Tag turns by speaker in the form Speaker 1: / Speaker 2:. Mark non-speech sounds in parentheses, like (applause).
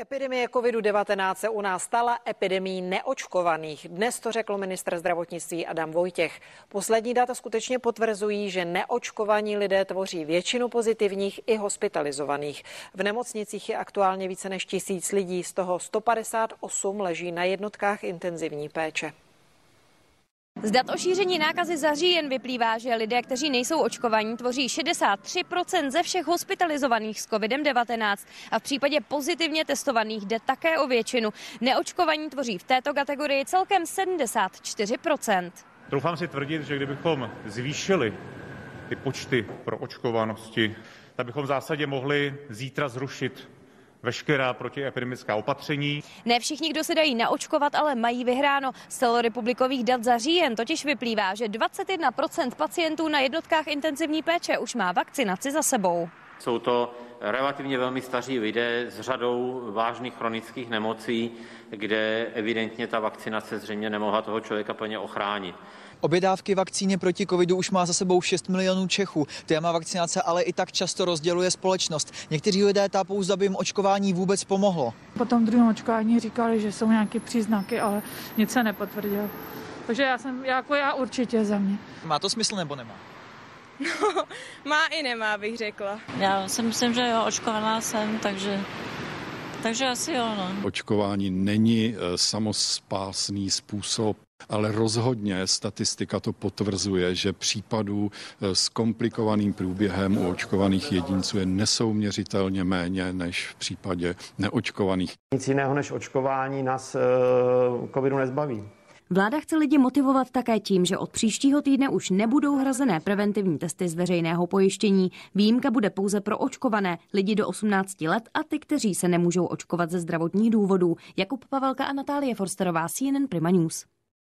Speaker 1: Epidemie COVID-19 se u nás stala epidemí neočkovaných. Dnes to řekl ministr zdravotnictví Adam Vojtěch. Poslední data skutečně potvrzují, že neočkovaní lidé tvoří většinu pozitivních i hospitalizovaných. V nemocnicích je aktuálně více než tisíc lidí, z toho 158 leží na jednotkách intenzivní péče.
Speaker 2: Z dat o šíření nákazy za říjen vyplývá, že lidé, kteří nejsou očkovaní, tvoří 63% ze všech hospitalizovaných s COVID-19 a v případě pozitivně testovaných jde také o většinu. Neočkovaní tvoří v této kategorii celkem 74%.
Speaker 3: Doufám si tvrdit, že kdybychom zvýšili ty počty pro očkovanosti, tak bychom v zásadě mohli zítra zrušit veškerá protiepidemická opatření.
Speaker 2: Ne všichni, kdo se dají naočkovat, ale mají vyhráno. Z celorepublikových dat za říjen totiž vyplývá, že 21% pacientů na jednotkách intenzivní péče už má vakcinaci za sebou.
Speaker 4: Jsou to relativně velmi staří lidé s řadou vážných chronických nemocí, kde evidentně ta vakcinace zřejmě nemohla toho člověka plně ochránit.
Speaker 5: Obě dávky vakcíny proti covidu už má za sebou 6 milionů Čechů. Téma vakcinace ale i tak často rozděluje společnost. Někteří lidé tápou, zda by jim očkování vůbec pomohlo.
Speaker 6: Po tom druhém očkování říkali, že jsou nějaké příznaky, ale nic se nepotvrdilo. Takže já jsem, jako já určitě za mě.
Speaker 5: Má to smysl nebo nemá?
Speaker 7: No, (laughs) má i nemá, bych řekla.
Speaker 8: Já si myslím, že jo, očkovaná jsem, takže takže asi jo. No.
Speaker 9: Očkování není eh, samospásný způsob ale rozhodně statistika to potvrzuje, že případů eh, s komplikovaným průběhem u očkovaných jedinců je nesouměřitelně méně než v případě neočkovaných.
Speaker 10: Nic jiného než očkování nás eh, covidu nezbaví.
Speaker 2: Vláda chce lidi motivovat také tím, že od příštího týdne už nebudou hrazené preventivní testy z veřejného pojištění. Výjimka bude pouze pro očkované lidi do 18 let a ty, kteří se nemůžou očkovat ze zdravotních důvodů. Jakub Pavelka a Natálie Forsterová, CNN Prima News.